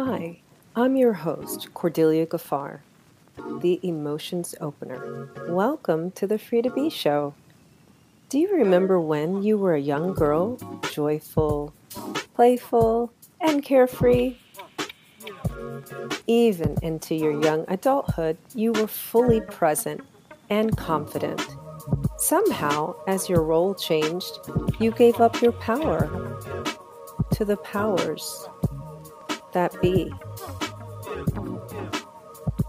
Hi, I'm your host, Cordelia Gaffar, the Emotions Opener. Welcome to the Free to Be Show. Do you remember when you were a young girl, joyful, playful, and carefree? Even into your young adulthood, you were fully present and confident. Somehow, as your role changed, you gave up your power to the powers that be.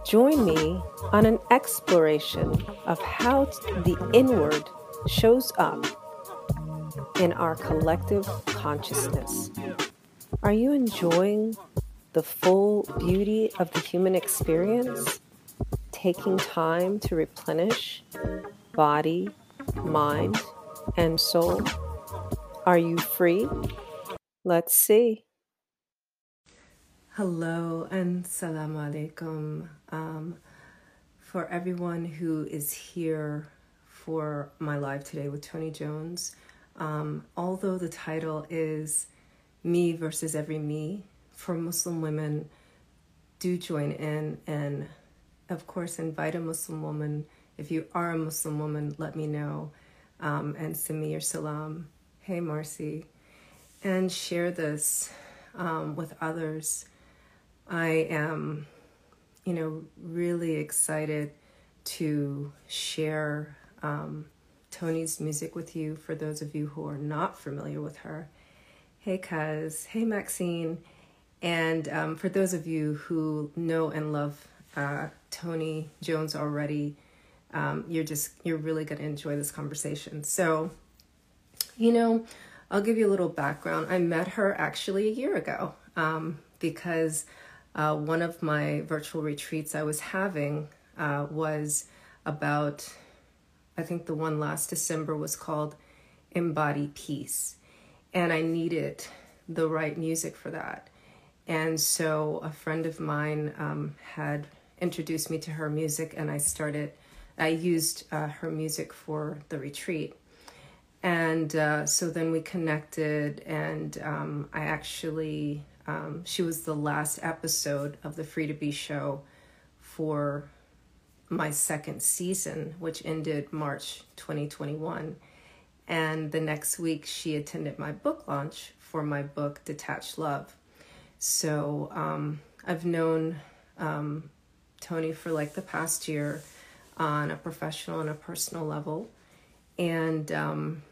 Join me on an exploration of how the inward shows up in our collective consciousness. Are you enjoying the full beauty of the human experience? Taking time to replenish body, mind, and soul? Are you free? Let's see. Hello and salam alaikum. Um, for everyone who is here for my live today with Toni Jones, um, although the title is Me versus Every Me, for Muslim women, do join in and, of course, invite a Muslim woman. If you are a Muslim woman, let me know um, and send me your salam. Hey, Marcy. And share this um, with others I am, you know, really excited to share um, Toni's music with you for those of you who are not familiar with her. Hey, Cuz. Hey, Maxine. And um, for those of you who know and love uh, Toni Jones already, um, you're just, you're really going to enjoy this conversation. So, you know, I'll give you a little background. I met her actually a year ago um, because uh, one of my virtual retreats I was having uh, was about, I think the one last December was called Embody Peace. And I needed the right music for that. And so a friend of mine um, had introduced me to her music, and I started, I used uh, her music for the retreat. And uh, so then we connected, and um, I actually um, she was the last episode of the Free to Be show for my second season, which ended March 2021. And the next week, she attended my book launch for my book, Detached Love. So um, I've known um, Toni for like the past year on a professional and a personal level. And um,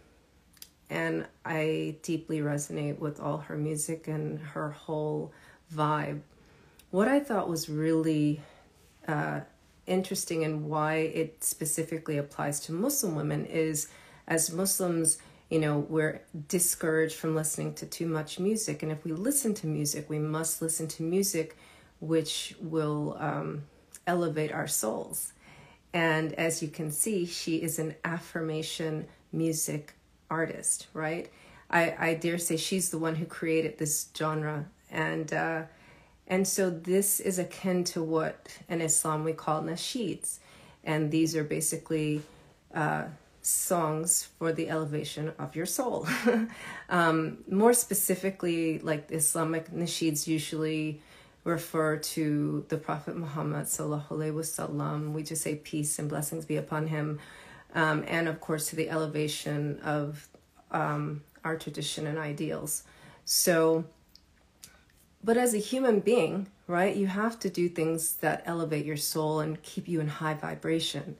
and I deeply resonate with all her music and her whole vibe. What I thought was really uh, interesting and why it specifically applies to Muslim women is as Muslims, you know, we're discouraged from listening to too much music. And if we listen to music, we must listen to music which will um, elevate our souls. And as you can see, she is an affirmation music artist, right? I, I dare say she's the one who created this genre. And, uh, and so this is akin to what in Islam we call nasheeds. And these are basically uh, songs for the elevation of your soul. um, more specifically, like Islamic nasheeds usually refer to the Prophet Muhammad sallallahu alaihi wasallam. We just say peace and blessings be upon him um, and of course to the elevation of um, our tradition and ideals. So, but as a human being, right, you have to do things that elevate your soul and keep you in high vibration.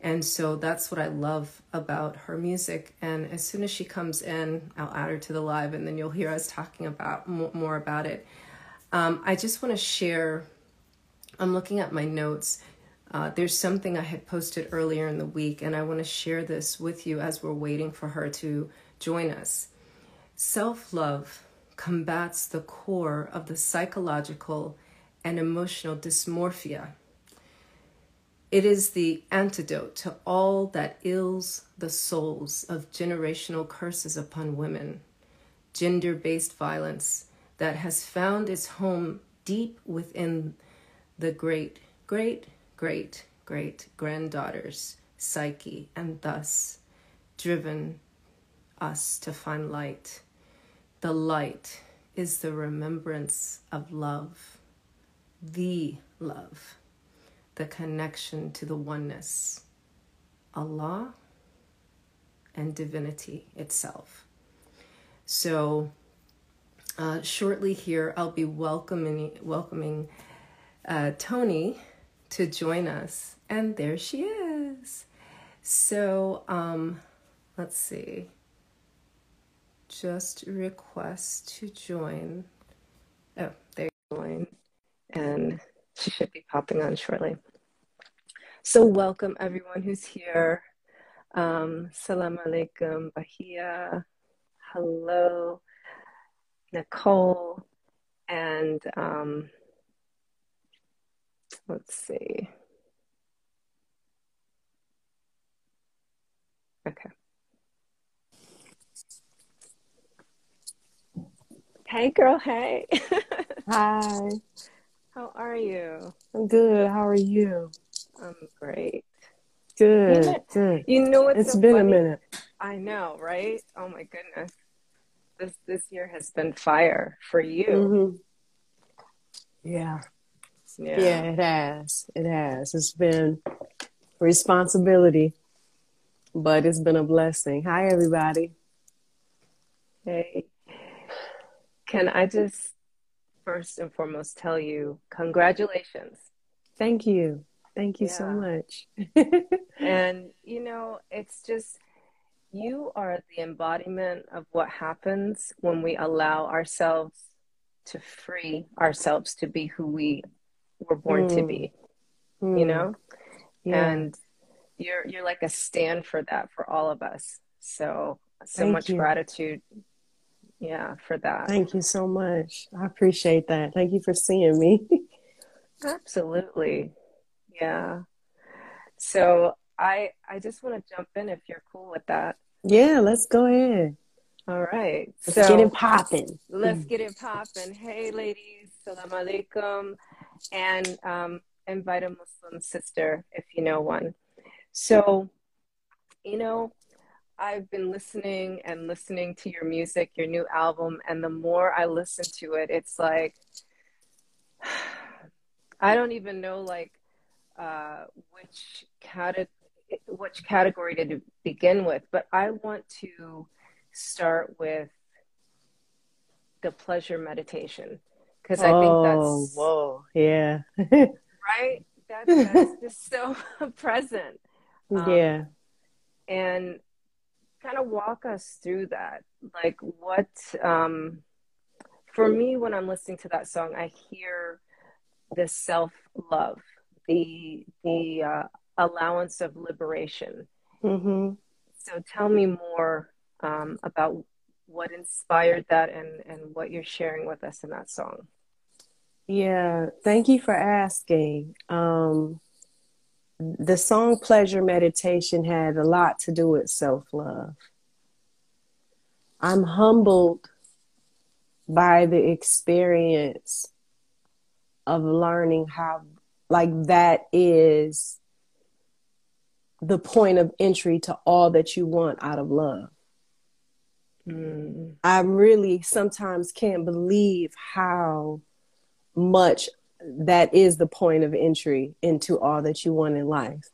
And so that's what I love about her music. And as soon as she comes in, I'll add her to the live, and then you'll hear us talking about more about it. Um, I just want to share. I'm looking at my notes. Uh, there's something I had posted earlier in the week, and I want to share this with you as we're waiting for her to join us. Self love combats the core of the psychological and emotional dysmorphia. It is the antidote to all that ills the souls of generational curses upon women, gender based violence that has found its home deep within the great, great, great great granddaughter's psyche and thus driven us to find light. The light is the remembrance of love, the love, the connection to the oneness, Allah and divinity itself. So, uh, shortly here, I'll be welcoming welcoming uh, Toni to join us, and there she is. So, um, let's see. Just request to join. Oh, there you join, and she should be popping on shortly. So, welcome everyone who's here. Um, Salam alaikum, Bahia. Hello, Nicole. And um, let's see. Okay. Hey, girl. Hey. Hi. How are you? I'm good. How are you? I'm great. Good. You know, good. You know what's It's so been funny? a minute. I know, right? Oh my goodness. This this year has been fire for you. hmm Yeah. Yeah. Yeah, it has. It has. It's been responsibility, but it's been a blessing. Hi, everybody. Hey. Can I just first and foremost tell you congratulations. Thank you. Thank you so much. And you know, it's just you are the embodiment of what happens when we allow ourselves to free ourselves to be who we were born to Mm. be, Hmm. you know? Yeah. And you're you're like a stand for that for all of us. So so Thank much you. gratitude yeah for that. Thank you so much. I appreciate that. Thank you for seeing me. Absolutely. Yeah. So I I just want to jump in if you're cool with that. yeah, let's go ahead. All right. Let's get it popping. let's get it popping. Hey ladies, salam alaikum. And um invite a Muslim sister if you know one. So, you know, I've been listening and listening to your music, your new album, and the more I listen to it, it's like I don't even know like uh, which cate- which category to begin with, but I want to start with the pleasure meditation because I think oh, that's whoa. Yeah. right. That's, that's just so present. Um, yeah. and kind of walk us through that like what um for me when i'm listening to that song i hear the self love the the uh, allowance of liberation hmm so tell me more um, about what inspired that and and what you're sharing with us in that song Yeah, thank you for asking. Um, the song Pleasure Meditation had a lot to do with self love. I'm humbled by the experience of learning how, like, that is the point of entry to all that you want out of love. mm. I really sometimes can't believe how much that is the point of entry into all that you want in life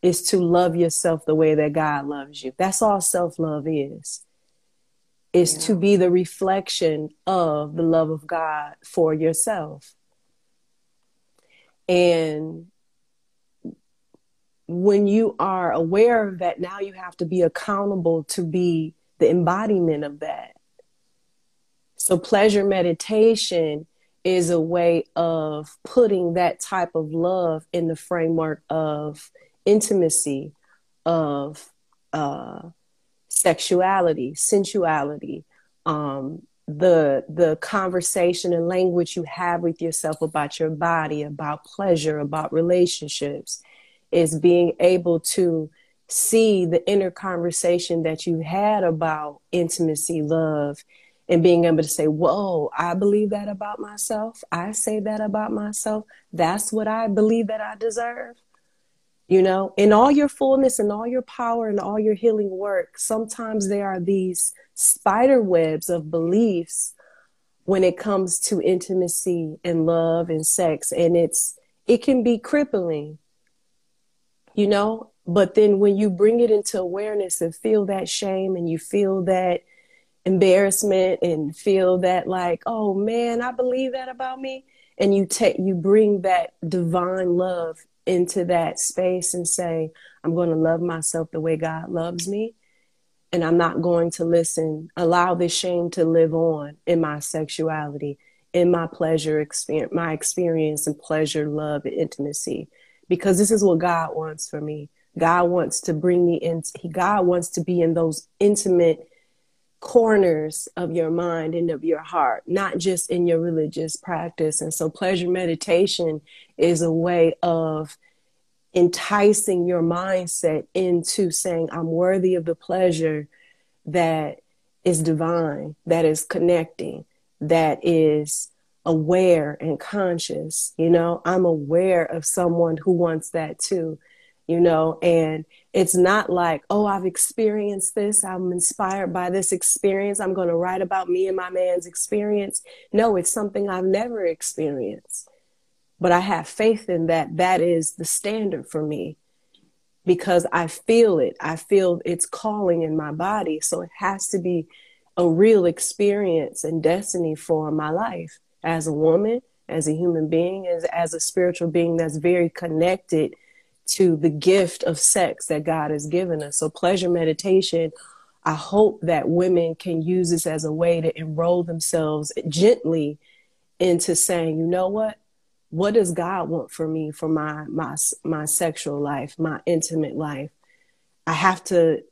is to love yourself the way that God loves you. That's all self-love is. Is Yeah. to be the reflection of the love of God for yourself. And when you are aware of that, now you have to be accountable to be the embodiment of that. So, pleasure meditation is a way of putting that type of love in the framework of intimacy, of uh, sexuality, sensuality, um, the the conversation and language you have with yourself about your body, about pleasure, about relationships, is being able to see the inner conversation that you had about intimacy, love, and being able to say, Whoa, I believe that about myself. I say that about myself. That's what I believe that I deserve. You know, in all your fullness and all your power and all your healing work, sometimes there are these spider webs of beliefs when it comes to intimacy and love and sex and it's it can be crippling you know but then when you bring it into awareness and feel that shame and you feel that embarrassment and feel that like oh man i believe that about me and you take you bring that divine love into that space and say i'm going to love myself the way god loves me and I'm not going to listen, allow this shame to live on in my sexuality, in my pleasure experience, my experience and pleasure, love, and intimacy, because this is what God wants for me. God wants to bring me in. God wants to be in those intimate corners of your mind and of your heart, not just in your religious practice. And so, pleasure meditation is a way of enticing your mindset into saying, I'm worthy of the pleasure that is divine, that is connecting, that is aware and conscious. You know, I'm aware of someone who wants that too, you know, and it's not like, oh, I've experienced this. I'm inspired by this experience. I'm going to write about me and my man's experience. No, it's something I've never experienced but I have faith in that that is the standard for me because I feel it. I feel it's calling in my body. So it has to be a real experience and destiny for my life as a woman, as a human being, as, as a spiritual being that's very connected to the gift of sex that God has given us. So pleasure meditation, I hope that women can use this as a way to enroll themselves gently into saying, you know what? what does God want for me for my my my sexual life, my intimate life? I have to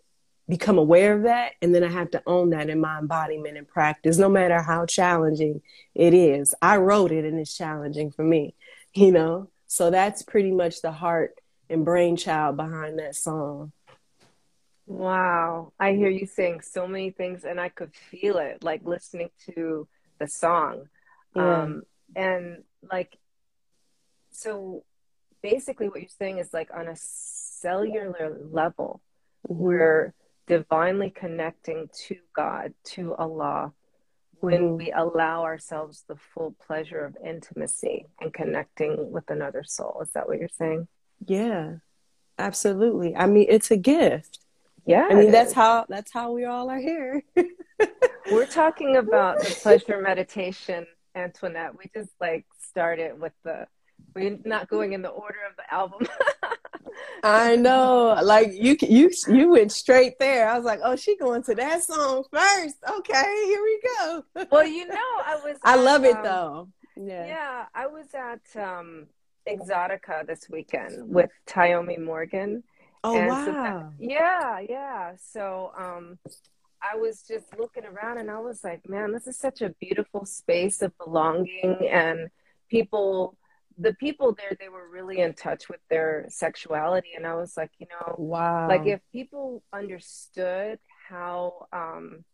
become aware of that and then I have to own that in my embodiment and practice no matter how challenging it is. I wrote it and it's challenging for me, you know. So that's pretty much the heart and brainchild behind that song. Wow. I hear you saying so many things and I could feel it like listening to the song. Yeah. Um and like so basically what you're saying is like on a cellular level mm-hmm. we're divinely connecting to god to allah when mm-hmm. we allow ourselves the full pleasure of intimacy and connecting with another soul is that what you're saying yeah absolutely i mean it's a gift yeah i mean that's how that's how we all are here we're talking about the pleasure meditation antoinette we just like started with the we're not going in the order of the album. I know. Like you you you went straight there. I was like, "Oh, she going to that song first. Okay, here we go." well, you know, I was I at, love it um, though. Yeah. Yeah, I was at um Exotica this weekend with Tyomi Morgan. Oh and wow. So that, yeah, yeah. So um I was just looking around and I was like, man, this is such a beautiful space of belonging and people the people there they were really in touch with their sexuality and i was like you know wow like if people understood how um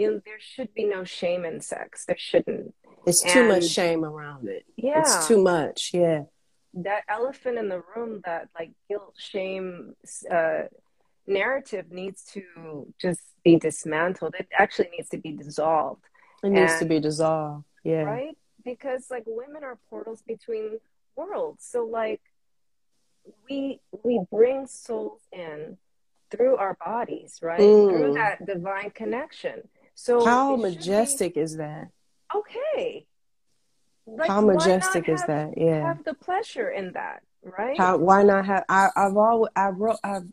you know there should be no shame in sex. There shouldn't. It's and, too much shame around it. Yeah. it's too much yeah. That elephant in the room that like guilt shame uh narrative needs to just be dismantled. It actually needs to be dissolved. It needs and, to be dissolved yeah. Right? Because like women are portals between worlds. So like we we bring souls in through our bodies right? Mm. through that divine connection so how majestic be, is that? Okay. Like, how majestic is that? Yeah. have the pleasure in that right? How why not have I, i've always i wrote i've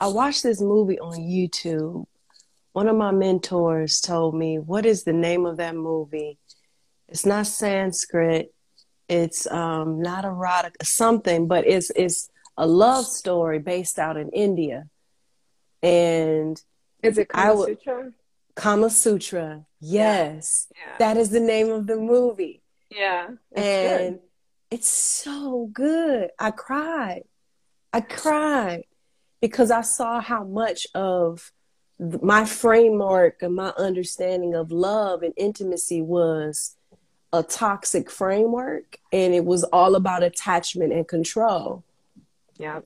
i watched this movie on youtube. One of my mentors told me what is the name of that movie? It's not Sanskrit. It's um, not erotic, something, but it's it's a love story based out in India. And is it Kama w- Sutra? Kama Sutra. Yes, yeah. Yeah. that is the name of the movie. Yeah, and good. it's so good. I cried. I cried because I saw how much of my framework and my understanding of love and intimacy was a toxic framework and it was all about attachment and control. Yeah.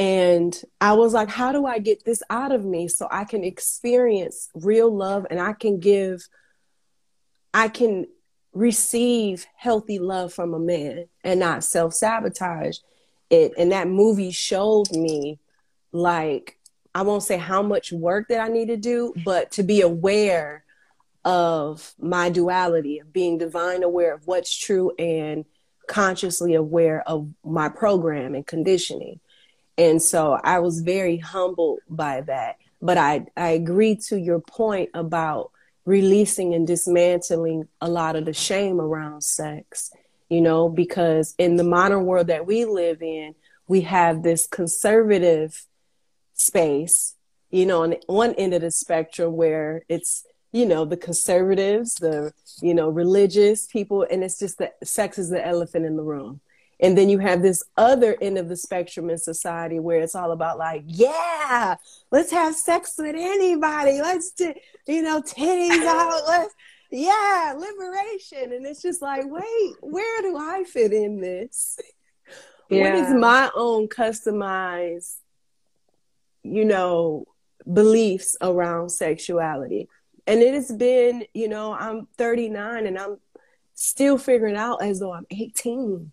And I was like, how do I get this out of me so I can experience real love and I can give I can receive healthy love from a man and not self sabotage it. And that movie showed me, like, I won't say how much work that I need to do, but to be aware of my duality, of being divine aware of what's true and consciously aware of my program and conditioning. And so I was very humbled by that. But I, I agree to your point about releasing and dismantling a lot of the shame around sex, you know, because in the modern world that we live in, we have this conservative space, you know, on one end of the spectrum where it's, you know, the conservatives, the, you know, religious people, and it's just that sex is the elephant in the room. And then you have this other end of the spectrum in society where it's all about like, yeah, let's have sex with anybody. Let's, do, you know, titties out. Let's, yeah, liberation. And it's just like, wait, where do I fit in this? Yeah. What is my own customized, you know, beliefs around sexuality? And it has been, you know, I'm 39 and I'm still figuring out as though I'm 18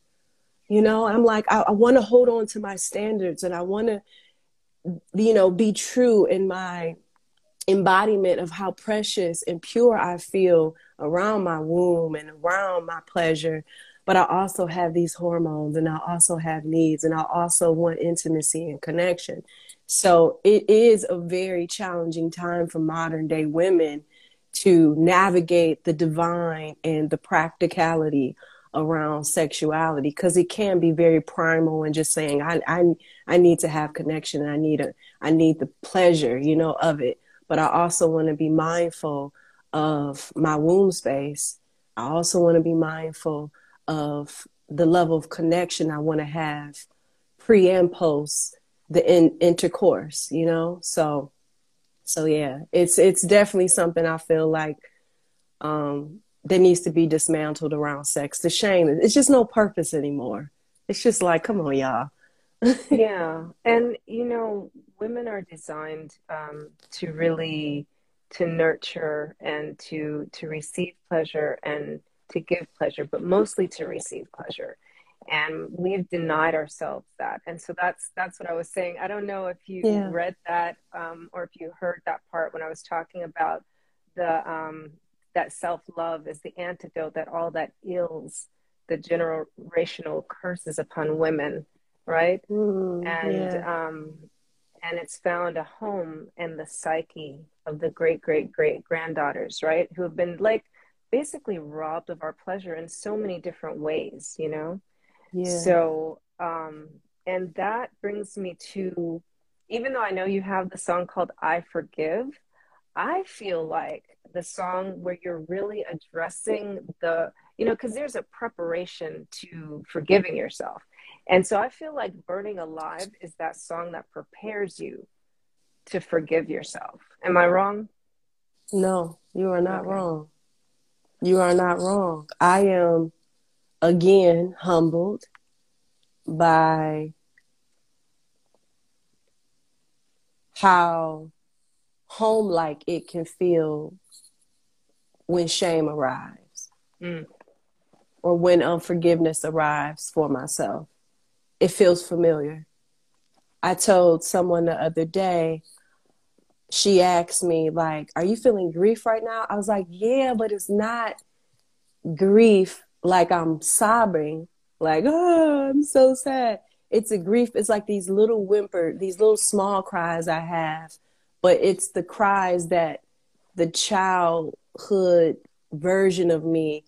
you know, I'm like, I, I want to hold on to my standards and I want to, you know, be true in my embodiment of how precious and pure I feel around my womb and around my pleasure. But I also have these hormones and I also have needs and I also want intimacy and connection. So it is a very challenging time for modern day women to navigate the divine and the practicality around sexuality because it can be very primal and just saying I, I I need to have connection and I need a I need the pleasure you know of it. But I also want to be mindful of my womb space. I also want to be mindful of the level of connection I want to have pre and post the in, intercourse you know? So so yeah it's it's definitely something I feel like um that needs to be dismantled around sex. The shame, it's just no purpose anymore. It's just like, come on, y'all. yeah, and you know, women are designed um, to really to nurture and to to receive pleasure and to give pleasure, but mostly to receive pleasure. And we've denied ourselves that, and so that's that's what I was saying. I don't know if you yeah. read that um, or if you heard that part when I was talking about the um, that self love is the antidote that all that ills the generational curses upon women, right? Mm, and yeah. um, and it's found a home in the psyche of the great great great granddaughters, right? Who have been like basically robbed of our pleasure in so many different ways, you know. Yeah. So um, and that brings me to even though I know you have the song called I Forgive, I feel like the song where you're really addressing the you know because there's a preparation to forgiving yourself. And so i feel like burning alive is that song that prepares you to forgive yourself. Am i wrong? No you are not okay. wrong. You are not wrong. I am again humbled by how home like it can feel when shame arrives mm. or when unforgiveness arrives for myself. It feels familiar. I told someone the other day, she asked me, like, are you feeling grief right now? I was like, yeah, but it's not grief like I'm sobbing, like, oh, I'm so sad. It's a grief. It's like these little whimper, these little small cries I have, but it's the cries that the childhood version of me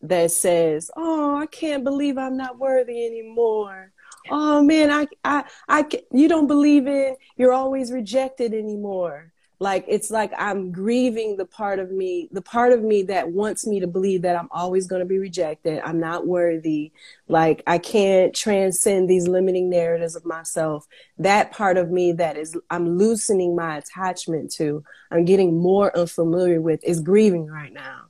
that says, "Oh, I can't believe I'm not worthy anymore." Oh man, I, I, I, you don't believe in you're always rejected anymore. Like it's like I'm grieving the part of me, the part of me that wants me to believe that I'm always going to be rejected. I'm not worthy. Like I can't transcend these limiting narratives of myself. That part of me that is I'm loosening my attachment to, I'm getting more unfamiliar with is grieving right now.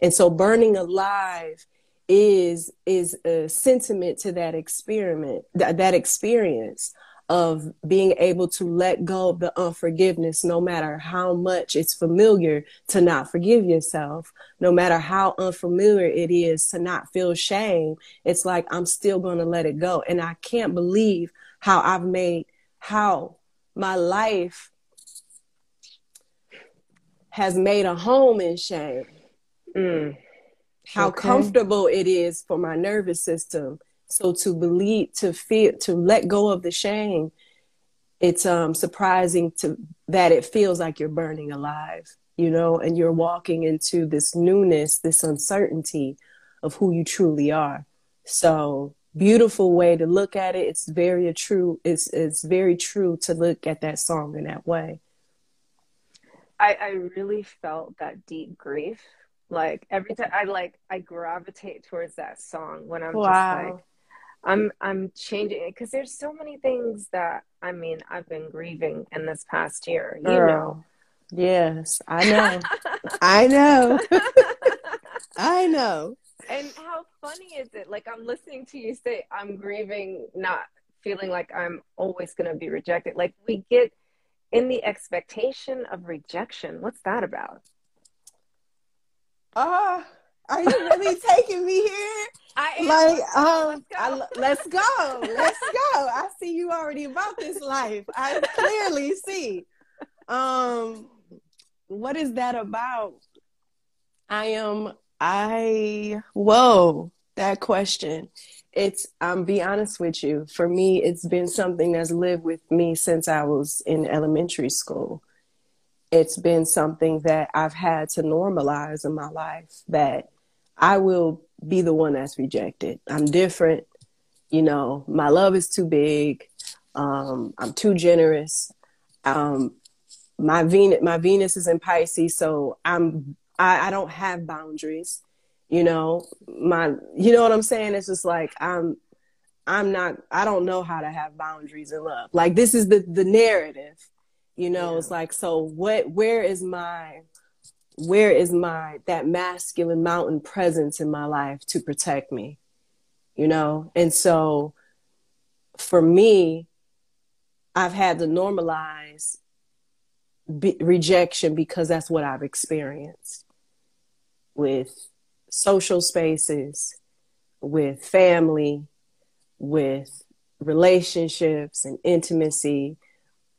And so burning alive is is a sentiment to that experiment, th- that experience of being able to let go of the unforgiveness, no matter how much it's familiar to not forgive yourself, no matter how unfamiliar it is to not feel shame. It's like I'm still going to let it go. And I can't believe how I've made, how my life has made a home in shame. Mm. How okay. comfortable it is for my nervous system so to believe, to feel, to let go of the shame, it's um, surprising to that it feels like you're burning alive, you know, and you're walking into this newness, this uncertainty of who you truly are. So beautiful way to look at it. It's very true. It's it's very true to look at that song in that way. I, I really felt that deep grief. Like every time I like I gravitate towards that song when I'm wow. just like I'm I'm changing it because there's so many things that I mean I've been grieving in this past year. You Girl. know. Yes, I know. I know. I know. And how funny is it? Like I'm listening to you say I'm grieving, not feeling like I'm always going to be rejected. Like we get in the expectation of rejection. What's that about? Ah. Uh are you really taking me here? I am. Like, um, let's go. I, let's go. Let's go. I see you already about this life. I clearly see. Um, what is that about? I am. I whoa, that question. It's. I'm be honest with you. For me, it's been something that's lived with me since I was in elementary school it's been something that I've had to normalize in my life that I will be the one that's rejected. I'm different. You know, my love is too big. Um, I'm too generous. Um, my Venus, my Venus is in Pisces, so I'm I, I don't have boundaries. You know, my you know what I'm saying? It's just like I'm I'm not I don't know how to have boundaries in love. Like this is the the narrative you know yeah. it's like so what where is my where is my that masculine mountain presence in my life to protect me you know? And so for me i've had to normalize be, rejection because that's what i've experienced with social spaces with family with relationships and intimacy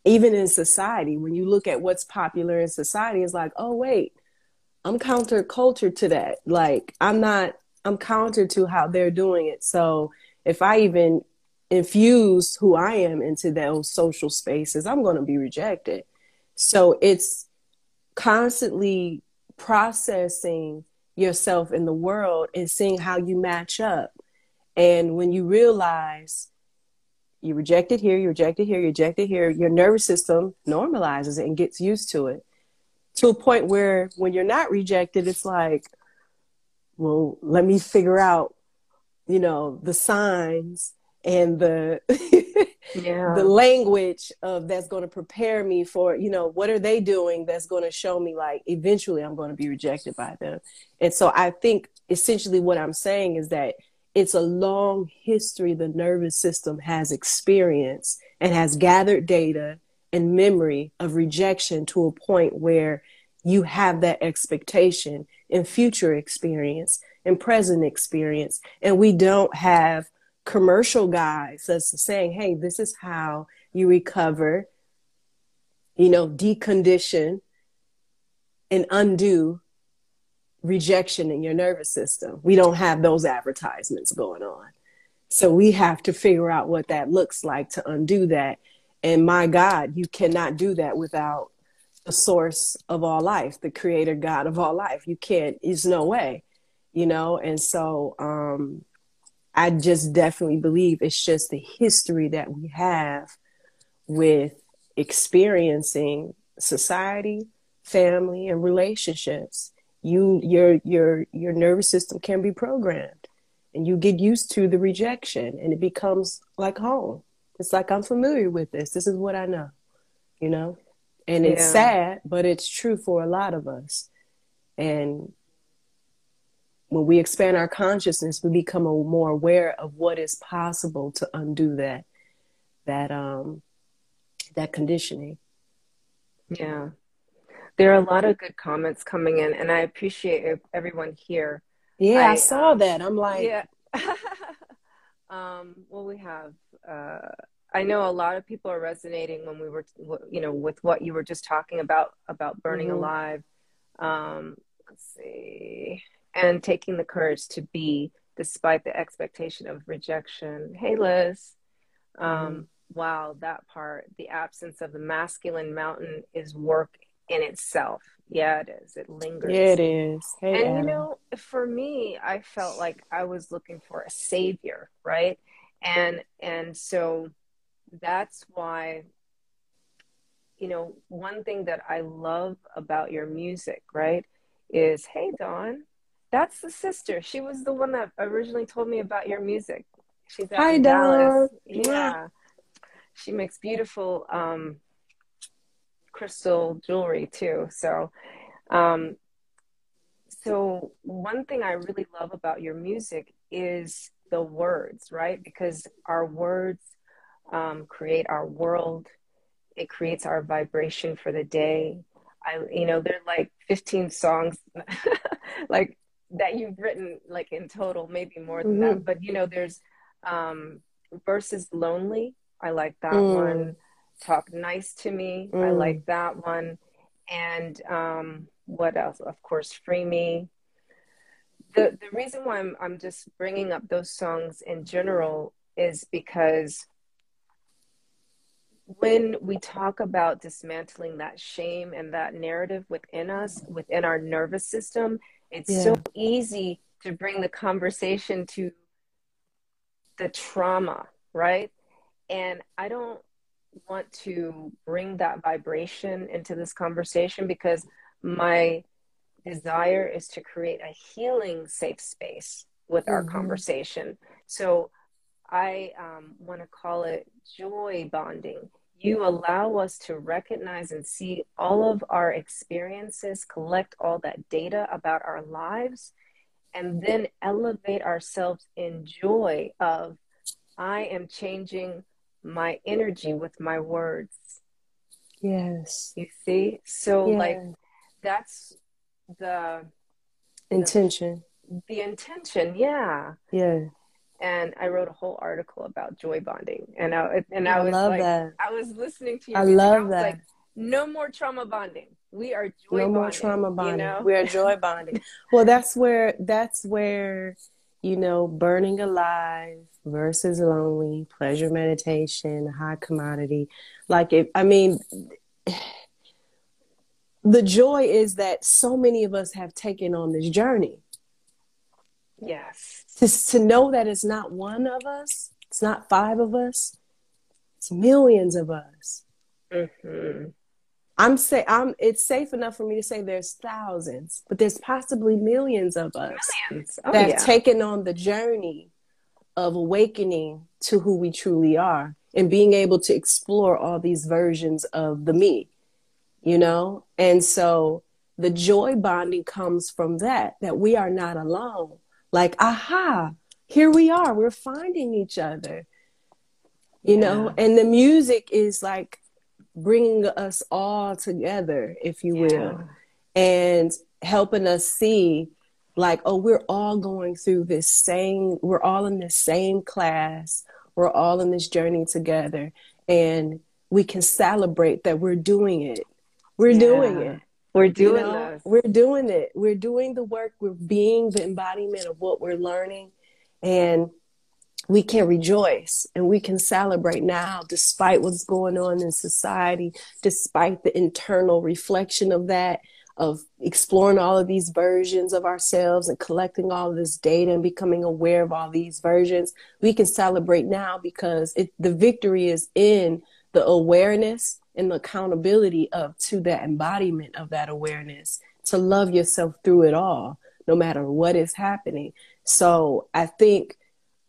even in society, when you look at what's popular in society, it's like, oh, wait, I'm counter culture to that. Like, I'm not, I'm counter to how they're doing it. So if I even infuse who I am into those social spaces, I'm going to be rejected. So it's constantly processing yourself in the world and seeing how you match up. And when you realize you reject it here, you reject it here, you reject it here, your nervous system normalizes it and gets used to it to a point where when you're not rejected, it's like, well, let me figure out, you know, the signs and the yeah. the language of that's going to prepare me for, you know, what are they doing that's going to show me like eventually I'm going to be rejected by them. And so I think essentially what I'm saying is that it's a long history the nervous system has experienced and has gathered data and memory of rejection to a point where you have that expectation in future experience and present experience. And we don't have commercial guides that's saying, hey, this is how you recover, you know, decondition and undo rejection in your nervous system. We don't have those advertisements going on. So we have to figure out what that looks like to undo that. And my God, you cannot do that without the source of all life, the creator God of all life. You can't, there's no way, you know? And so um, I just definitely believe it's just the history that we have with experiencing society, family, and relationships you your your your nervous system can be programmed and you get used to the rejection and it becomes like home it's like i'm familiar with this this is what i know you know and it's yeah. sad but it's true for a lot of us and when we expand our consciousness we become more aware of what is possible to undo that that um that conditioning. Yeah. There are a lot of good comments coming in and I appreciate everyone here. Yeah, I, I saw um, that. I'm like Yeah. um well we have uh I know a lot of people are resonating when we were, you know, with what you were just talking about about burning mm-hmm. alive. Um, let's see, and taking the courage to be despite the expectation of rejection. Hey, Liz. Um, mm-hmm. Wow, that part. The absence of the masculine mountain is work in itself. Yeah, it is. It lingers. It is. Hey, and you know, for me, I felt like I was looking for a savior, right? And and so that's why you know one thing that i love about your music right is hey dawn that's the sister. She was the one that originally told me about your music. She's out Hi, in Dallas. Yeah. yeah. She makes beautiful um crystal jewelry too. So um so one thing i really love about your music is the words right because our words um, create our world. It creates our vibration for the day. I, you know, there's like 15 songs, like that you've written, like in total, maybe more than mm-hmm. that. But you know, there's um, versus lonely. I like that mm. one. Talk nice to me. Mm. I like that one. And um, what else? Of course, free me. The the reason why I'm I'm just bringing up those songs in general is because when we talk about dismantling that shame and that narrative within us, within our nervous system, it's yeah. so easy to bring the conversation to the trauma, right? And I don't want to bring that vibration into this conversation because my desire is to create a healing safe space with mm-hmm. our conversation. So I um, want to call it joy bonding. You allow us to recognize and see all of our experiences, collect all that data about our lives, and then elevate ourselves in joy of I am changing my energy with my words. Yes. You see? So yeah. like that's the intention. The, the intention, yeah. Yeah and I wrote a whole article about joy bonding. And I and I, I was like, that. I was listening to you. I love I that. Like, no more trauma bonding. We are joy no bonding, more trauma bonding. You know? We are joy bonding. well, that's where that's where you know burning alive versus lonely, pleasure meditation, high commodity. Like if I mean. The joy is that so many of us have taken on this journey. Yes to, to know that it's not one of us, it's not five of us, it's millions of us. Mm-hmm. I'm say I'm it's safe enough for me to say there's thousands, but there's possibly millions of us millions. Oh, that yeah. have taken on the journey of awakening to who we truly are and being able to explore all these versions of the me, you know? And so the joy bonding comes from that, that we are not alone. Like aha here we are. We're finding each other you yeah. know and the music is like bringing us all together if you will. And helping us see like oh we're all going through this same we're all in the same class. We're all in this journey together. And we can celebrate that we're doing it we're yeah. doing it we're doing you know. We're doing it. We're doing the work. We're being the embodiment of what we're learning. And we can rejoice and we can celebrate now despite what's going on in society, despite the internal reflection of that, of exploring all of these versions of ourselves and collecting all of this data and becoming aware of all these versions. We can celebrate now because it, the victory is in the awareness and the accountability of to that embodiment of that awareness to love yourself through it all no matter what is happening. So i think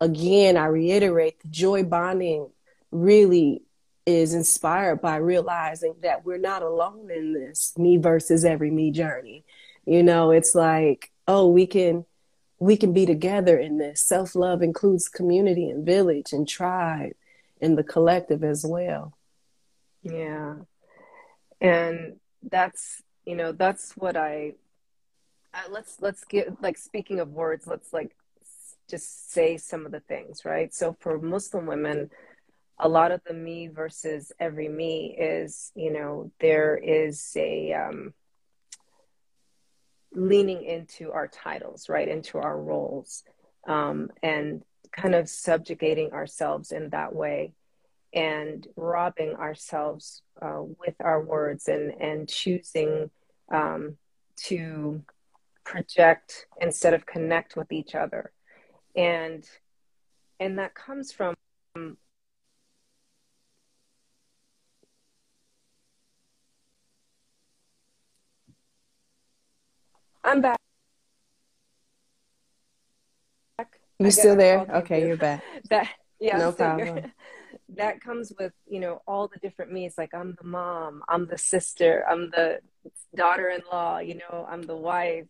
again i reiterate the joy bonding really is inspired by realizing that we're not alone in this me versus every me journey. You know it's like oh we can we can be together in this. Self-love includes community and village and tribe and the collective as well. Yeah. And that's, you know, that's what I uh, let's let's get like speaking of words, let's like just say some of the things, right? So for Muslim women, a lot of the me versus every me is, you know, there is a um, leaning into our titles, right, into our roles, um, and kind of subjugating ourselves in that way and robbing ourselves uh, with our words and and choosing um, to project instead of connect with each other and and that comes from I'm back. You still there? Okay, you're back. That yeah, no problem. that comes with you know all the different me's. Like I'm the mom, I'm the sister, I'm the daughter-in-law. You know, I'm the wife,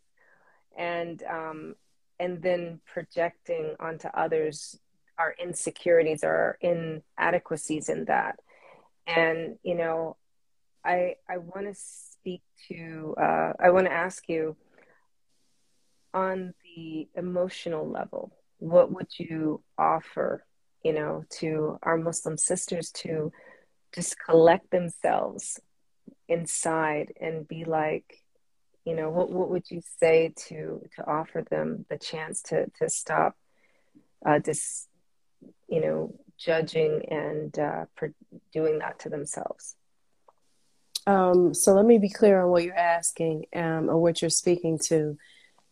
and um, and then projecting onto others our insecurities or our inadequacies in that. And you know, I I want to speak to. Uh, I want to ask you on the emotional level, what would you offer, you know, to our Muslim sisters to just collect themselves inside and be like, you know, what what would you say to to offer them the chance to to stop uh, just, you know, judging and uh, doing that to themselves? Um, so let me be clear on what you're asking um, or what you're speaking to.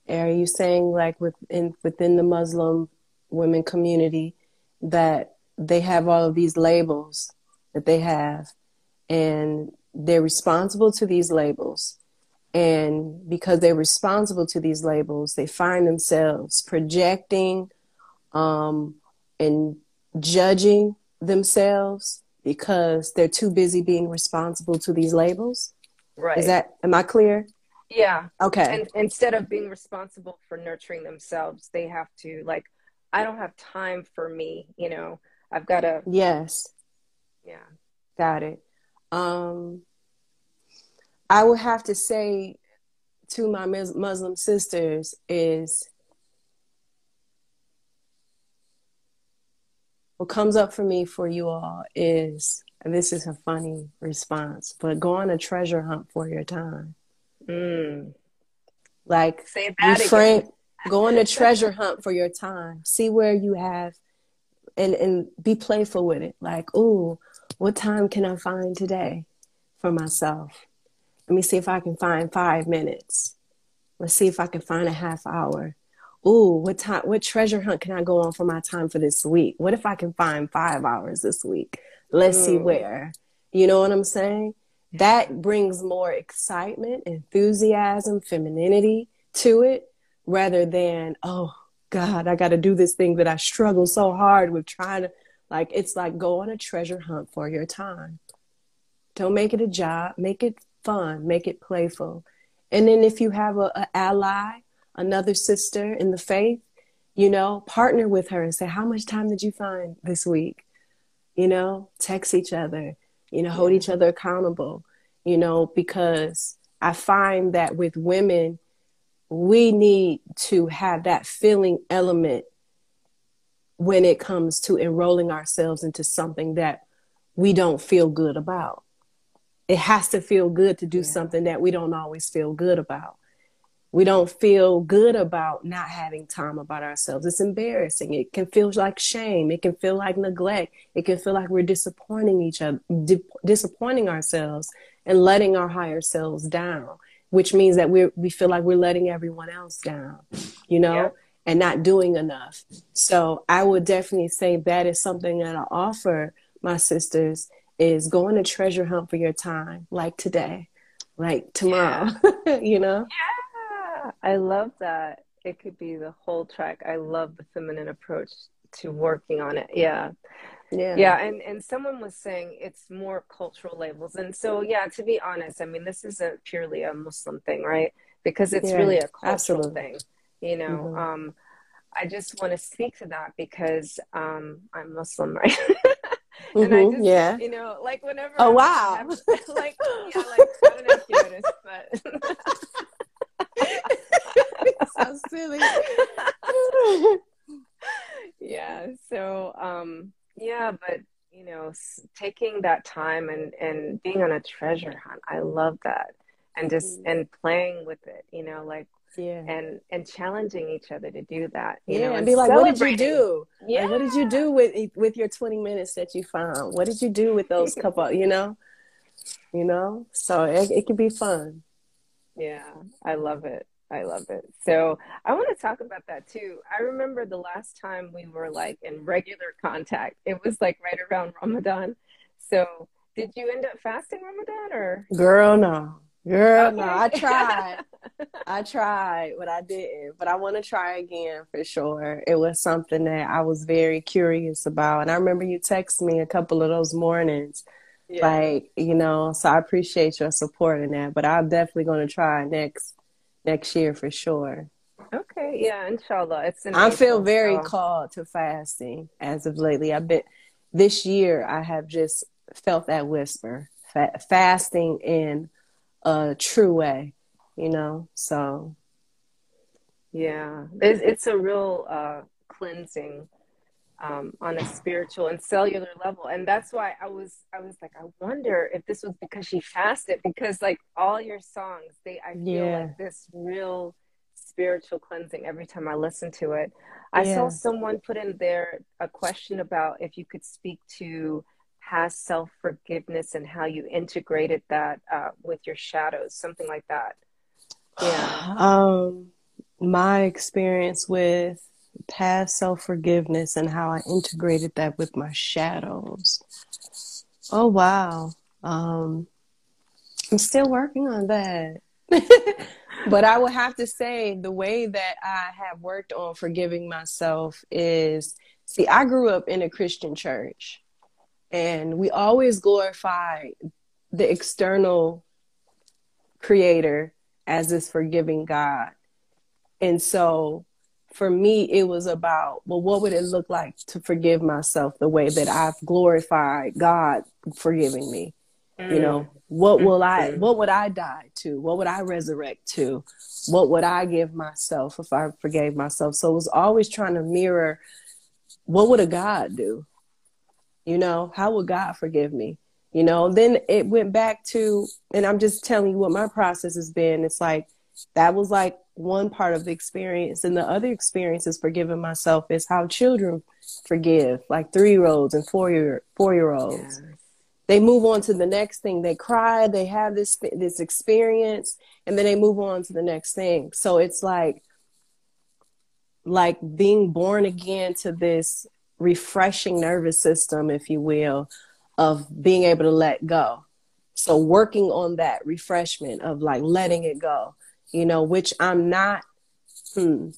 Are you saying like within within the Muslim women community that they have all of these labels that they have and they're responsible to these labels and because they're responsible to these labels they find themselves projecting um, and judging themselves because they're too busy being responsible to these labels right is that am i clear yeah. Okay. And instead of being responsible for nurturing themselves, they have to like, I don't have time for me, you know. I've got to Yes. Yeah. Got it. Um I would have to say to my Muslim sisters is what comes up for me for you all is and this is a funny response, but go on a treasure hunt for your time. Mm. Like Say that refrain, go on a treasure hunt for your time. See where you have and and be playful with it. Like, ooh, what time can I find today for myself? Let me see if I can find five minutes. Let's see if I can find a half hour. Ooh, what time what treasure hunt can I go on for my time for this week? What if I can find five hours this week? Let's see mm. where. You know what I'm saying? that brings more excitement, enthusiasm, femininity to it rather than, oh God, I got to do this thing that I struggle so hard with trying to. Like, it's like go on a treasure hunt for your time. Don't make it a job, make it fun, make it playful. And then if you have a, a ally, another sister in the faith, you know, partner with her and say, How much time did you find this week? You know, text each other you know, hold each other accountable, you know, because I find that with women, we need to have that feeling element when it comes to enrolling ourselves into something that we don't feel good about. It has to feel good to do yeah. something that we don't always feel good about we don't feel good about not having time about ourselves. It's embarrassing. It can feel like shame. It can feel like neglect. It can feel like we're disappointing each other, di- disappointing ourselves and letting our higher selves down, which means that we we feel like we're letting everyone else down, you know, yeah. and not doing enough. So I would definitely say that is something that I offer my sisters is going to treasure hunt for your time, like today, like tomorrow, yeah. you know? Yeah I love that. It could be the whole track. I love the feminine approach to working on it. Yeah. Yeah. Yeah. And and someone was saying it's more cultural labels. And so yeah, to be honest, I mean this isn't purely a Muslim thing, right? Because it's yeah, really a cultural absolutely. thing. You know. Mm-hmm. Um I just want to speak to that because um I'm Muslim, right? Mm-hmm, I just, yeah. you know, like whenever. Oh, wow. Have, like, yeah, like, I don't know if you noticed, but. so silly. yeah. So, um, yeah, but you know, taking that time and and being on a treasure hunt, I love that, and just mm-hmm. and playing with it, you know, like yeah. and and challenging each other to do that you yeah know, and, and be like what did you do? Yeah like, what did you do with with your 20 minutes that you found? What did you do with those couple you know? You know? So it, it can be fun. Yeah i love it i love it so i want to talk about that too i remember the last time we were like in regular contact it was like right around ramadan so did you end up fasting ramadan or girl no Girl, okay. no, I tried. I tried, but I didn't. But I want to try again for sure. It was something that I was very curious about. And I remember you text me a couple of those mornings. Yeah. Like, you know, so I appreciate your support in that. But I'm definitely gonna try next next year for sure. Okay, yeah, inshallah. It's I feel very so. called to fasting as of lately. I've been this year I have just felt that whisper. Fa- fasting in a true way, you know? So. Yeah, it's, it's a real uh, cleansing um, on a spiritual and cellular level, and that's why I was I was like I wonder if this was because she fasted because like all your songs they I feel yeah. like this real spiritual cleansing every time I listen to it. I yeah. saw someone put in there a question about if you could speak to past self forgiveness and how you integrated that uh, with your shadows, something like that. Yeah. Um, my experience with past self forgiveness and how I integrated that with my shadows. Oh wow. Um, I'm still working on that. but I would have to say the way that I have worked on forgiving myself is see, I grew up in a Christian church and we always glorify the external creator as this forgiving God. And so for me, it was about, well, what would it look like to forgive myself the way that I've glorified God forgiving me? Mm. You know, mm. what will I, mm-hmm. what would I die to? What would I resurrect to? What would I give myself if I forgave myself? So it was always trying to mirror what would a God do? You know, how would God forgive me? You know, then it went back to, and I'm just telling you what my process has been. It's like that was like one part of the experience. And the other experience is forgiving myself is how children forgive, like three year olds and four year four year olds. Yeah. They move on to the next thing. They cry, they have this this experience, and then they move on to the next thing. So it's like like being born again to this refreshing nervous system, if you will, of being able to let go. So working on that refreshment of like letting it go, you know, which I'm not, hmm,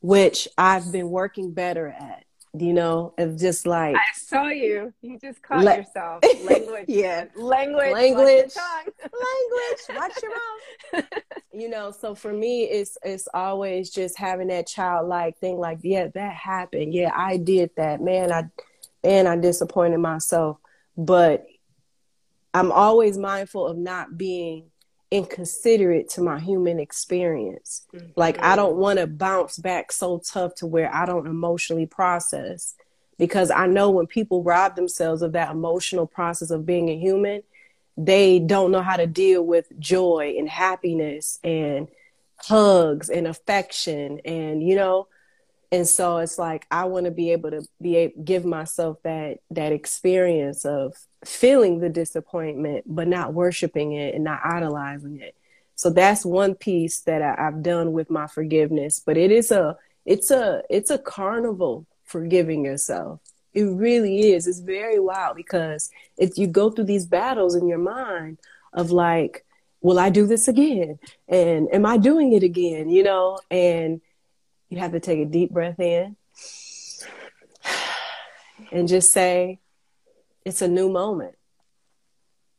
which I've been working better at you know, of just like I saw you. You just caught yourself. Language. yeah. Language. Language. Language. Watch your mouth. you know, so for me it's it's always just having that childlike thing like, yeah, that happened. Yeah, I did that. Man, I man, I disappointed myself. But I'm always mindful of not being inconsiderate to my human experience. Mm-hmm. Like I don't want to bounce back so tough to where I don't emotionally process because I know when people rob themselves of that emotional process of being a human, they don't know how to deal with joy and happiness and hugs and affection and you know and so it's like i want to be able to be able, give myself that that experience of feeling the disappointment but not worshiping it and not idolizing it. So that's one piece that I, i've done with my forgiveness but it is a it's a it's a carnival forgiving yourself. It really is. It's very wild because if you go through these battles in your mind of like will i do this again? And am i doing it again? You know? And you have to take a deep breath in and just say, it's a new moment.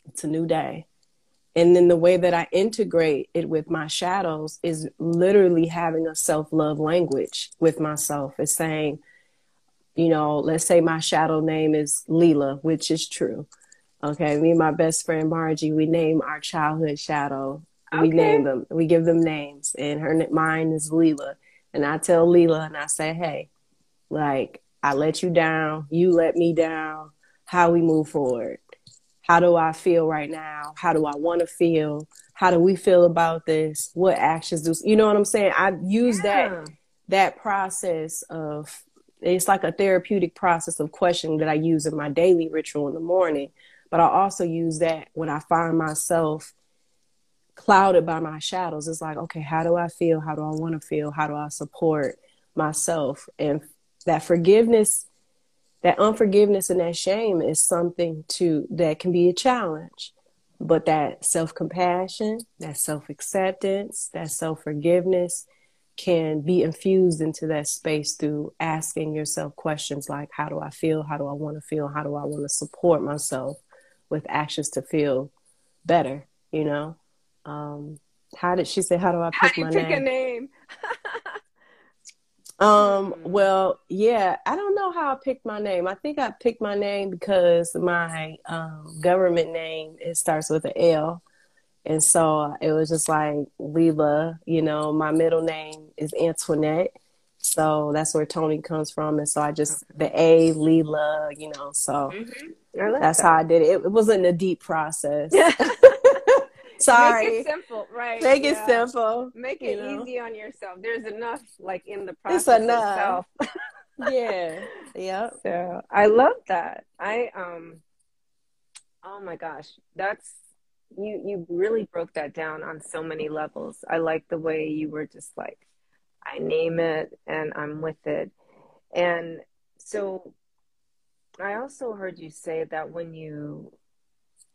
It's a new day. And then the way that I integrate it with my shadows is literally having a self love language with myself, is saying, you know, let's say my shadow name is Leela, which is true. Okay, me and my best friend Margie, we name our childhood shadow. Okay. We name them. We give them names, and her mine is Leela. And I tell Leela, and I say, hey, like I let you down, you let me down. How we move forward? How do I feel right now? How do I want to feel? How do we feel about this? What actions do you know what I'm saying? I use yeah. that that process of it's like a therapeutic process of questioning that I use in my daily ritual in the morning. But I also use that when I find myself clouded by my shadows. It's like, okay, how do I feel? How do I want to feel? How do I support myself? And that forgiveness, that unforgiveness and that shame is something to that can be a challenge. But that self compassion, that self acceptance, that self forgiveness can be infused into that space through asking yourself questions like how do I feel? How do I want to feel? How do I want to support myself with actions to feel better? You know? Um, how did she say, how do I pick how do you my pick name? a name? um, hmm. well, yeah, I don't know how I picked my name. I think I picked my name because my um, government name, it starts with an L. And so it was just like Leela, you know, my middle name is Antoinette. So that's where Toni comes from. And so I just, the A, Leela, you know, so mm-hmm. that's that. how I did it. it. It wasn't a deep process. Sorry. Make it simple, right? Make yeah. it simple. Make it know? easy on yourself. There's enough like in the process it's enough. itself. yeah. Yeah. So I love that. I um oh my gosh. That's you you really broke that down on so many levels. I like the way you were just like, I name it and I'm with it. And so I also heard you say that when you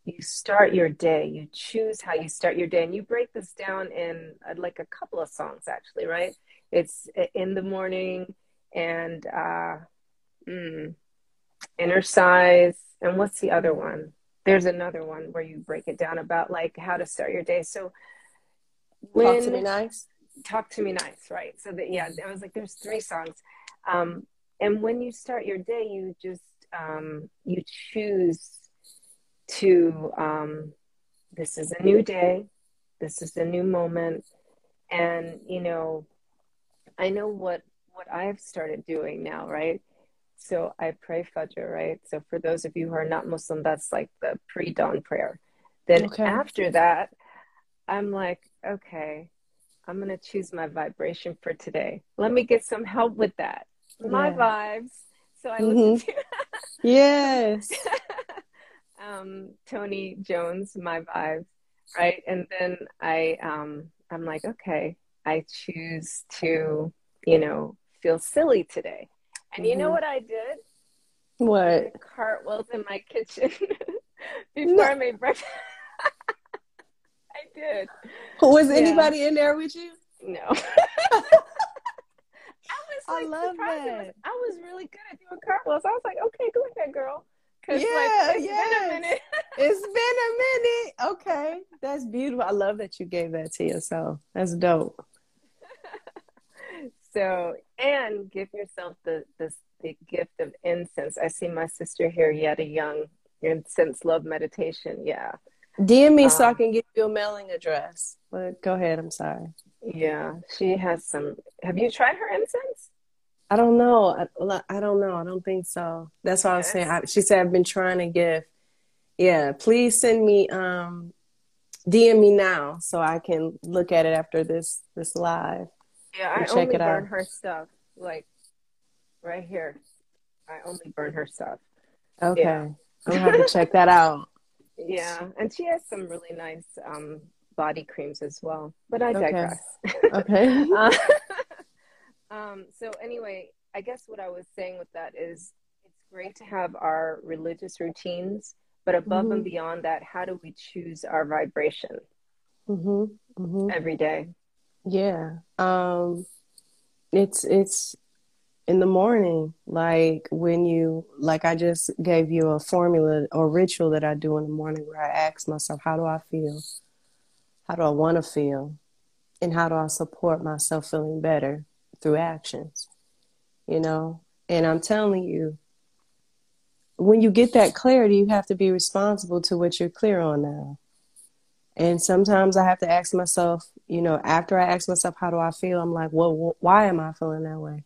you start your day, you choose how you start your day, and you break this down in uh, like a couple of songs actually, right? It's in the morning and uh, mm, inner size, and what's the other one? there's another one where you break it down about like how to start your day. So when, talk to me nice. Talk to me nice, right? So that yeah, I was like, there's three songs, um, and when you start your day, you just um, you choose to um, this is a new day, this is a new moment, and you know, I know what what I've started doing now, right? So I pray Fajr, right? So for those of you who are not Muslim, that's like the pre dawn prayer. Then okay. after that, I'm like, okay, I'm to choose my vibration for today. Let me get some help with that. My yeah. vibes. So I mm-hmm. listen to Yes. Um, Toni Jones, my vibes, right? And then I um I'm like, okay, I choose to, you know, feel silly today. And you know mm-hmm. what I did? What? Cartwheels in my kitchen before no. I made breakfast. I did. Was yeah. anybody in there with you? No. I was like, I love that. Was, I was really good at doing cartwheels. I was like, okay, go ahead, girl. Yeah, like, it's yes. been a minute. it's been a minute. Okay. That's beautiful. I love that you gave that to yourself. That's dope. So, and give yourself the, the, the gift of incense. I see my sister here, yet a Young, incense love meditation. Yeah. DM me um, so I um, can give you a mailing address. But go ahead. I'm sorry. Yeah, she has some. Have you tried her incense? I don't know. I, I don't know. I don't think so. That's what yes. I was saying. I, she said I've been trying to give. Yeah, please send me um DM me now so I can look at it after this this live. Yeah, I only burn out. her stuff. Like right here. I only burn her stuff. Okay. Yeah. I'll have to check that out. Yeah. And she has some really nice um, body creams as well. But I digress. Okay. okay. uh, um, so anyway, I guess what I was saying with that is it's great to have our religious routines, but above mm-hmm. and beyond that, how do we choose our vibration mm-hmm. Mm-hmm. Every day? Yeah. Um it's it's in the morning like when you like I just gave you a formula or ritual that I do in the morning where I ask myself how do I feel? How do I want to feel? And how do I support myself feeling better through actions? You know? And I'm telling you, when you get that clarity, you have to be responsible to what you're clear on now. And sometimes I have to ask myself, you know, after I ask myself, how do I feel? I'm like, well, why am I feeling that way?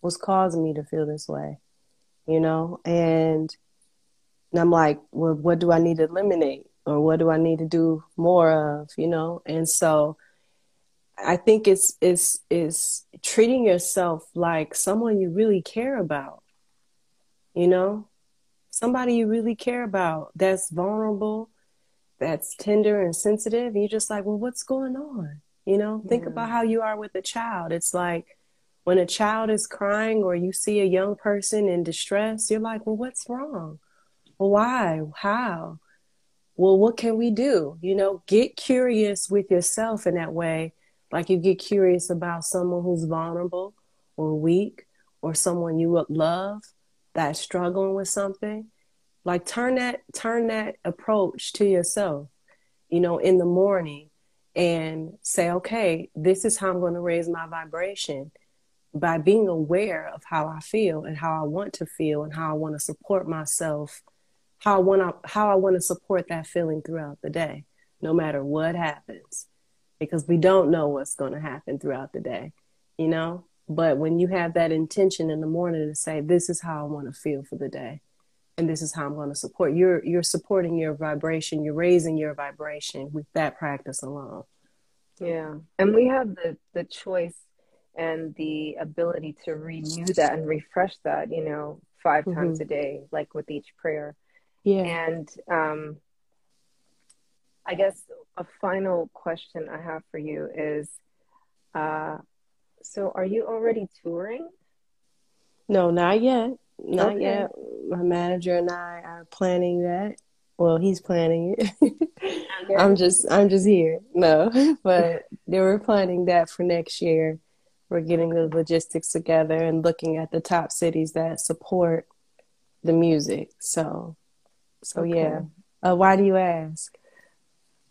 What's causing me to feel this way? You know, and, and I'm like, well, what do I need to eliminate? Or what do I need to do more of? You know, and so I think it's it's is treating yourself like someone you really care about. You know, somebody you really care about that's vulnerable, that's tender and sensitive. And you're just like, well, what's going on? You know, think about how you are with a child. It's like when a child is crying or you see a young person in distress, you're like, well, what's wrong? Well, why? How? Well, what can we do? You know, get curious with yourself in that way like you get curious about someone who's vulnerable or weak or someone you love that's struggling with something. Like turn that turn that approach to yourself, you know, in the morning and say, okay, this is how I'm going to raise my vibration by being aware of how I feel and how I want to feel and how I want to support myself, how I want to how I want to support that feeling throughout the day, no matter what happens because we don't know what's going to happen throughout the day, you know? But when you have that intention in the morning to say, this is how I want to feel for the day, and this is how I'm going to support, you're, you're supporting your vibration, you're raising your vibration with that practice alone. Yeah. And we have the, the choice and the ability to renew that and refresh that, you know, 5 mm-hmm. times a day, like with each prayer. Yeah. And um, I guess a final question I have for you is uh, so are you already touring? No, not yet. Not okay. yet. My manager and I are planning that. Well, he's planning it. I'm just I'm just here. No. but they were planning that for next year. We're getting the logistics together and looking at the top cities that support the music. So so okay. yeah. Uh, why do you ask?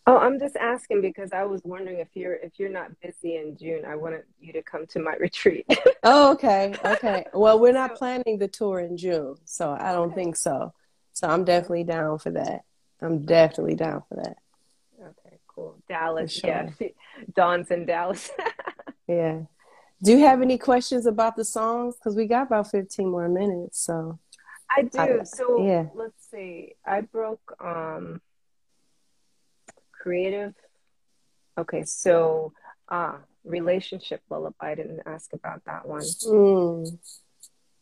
Oh, I'm just asking because I was wondering if you're if you're not busy in June, I wanted you to come to my retreat. oh, okay, okay. Well, we're not planning the tour in June, so I don't think so. So I'm definitely down for that. I'm definitely down for that. Okay, cool. Dallas, sure. yeah. Dawn's in Dallas. yeah. Do you have any questions about the songs? Because we got about 15 more minutes. So I do. I, so yeah. let's see. I broke um creative. Okay, so ah, relationship lullaby. I didn't ask about that one. Mm.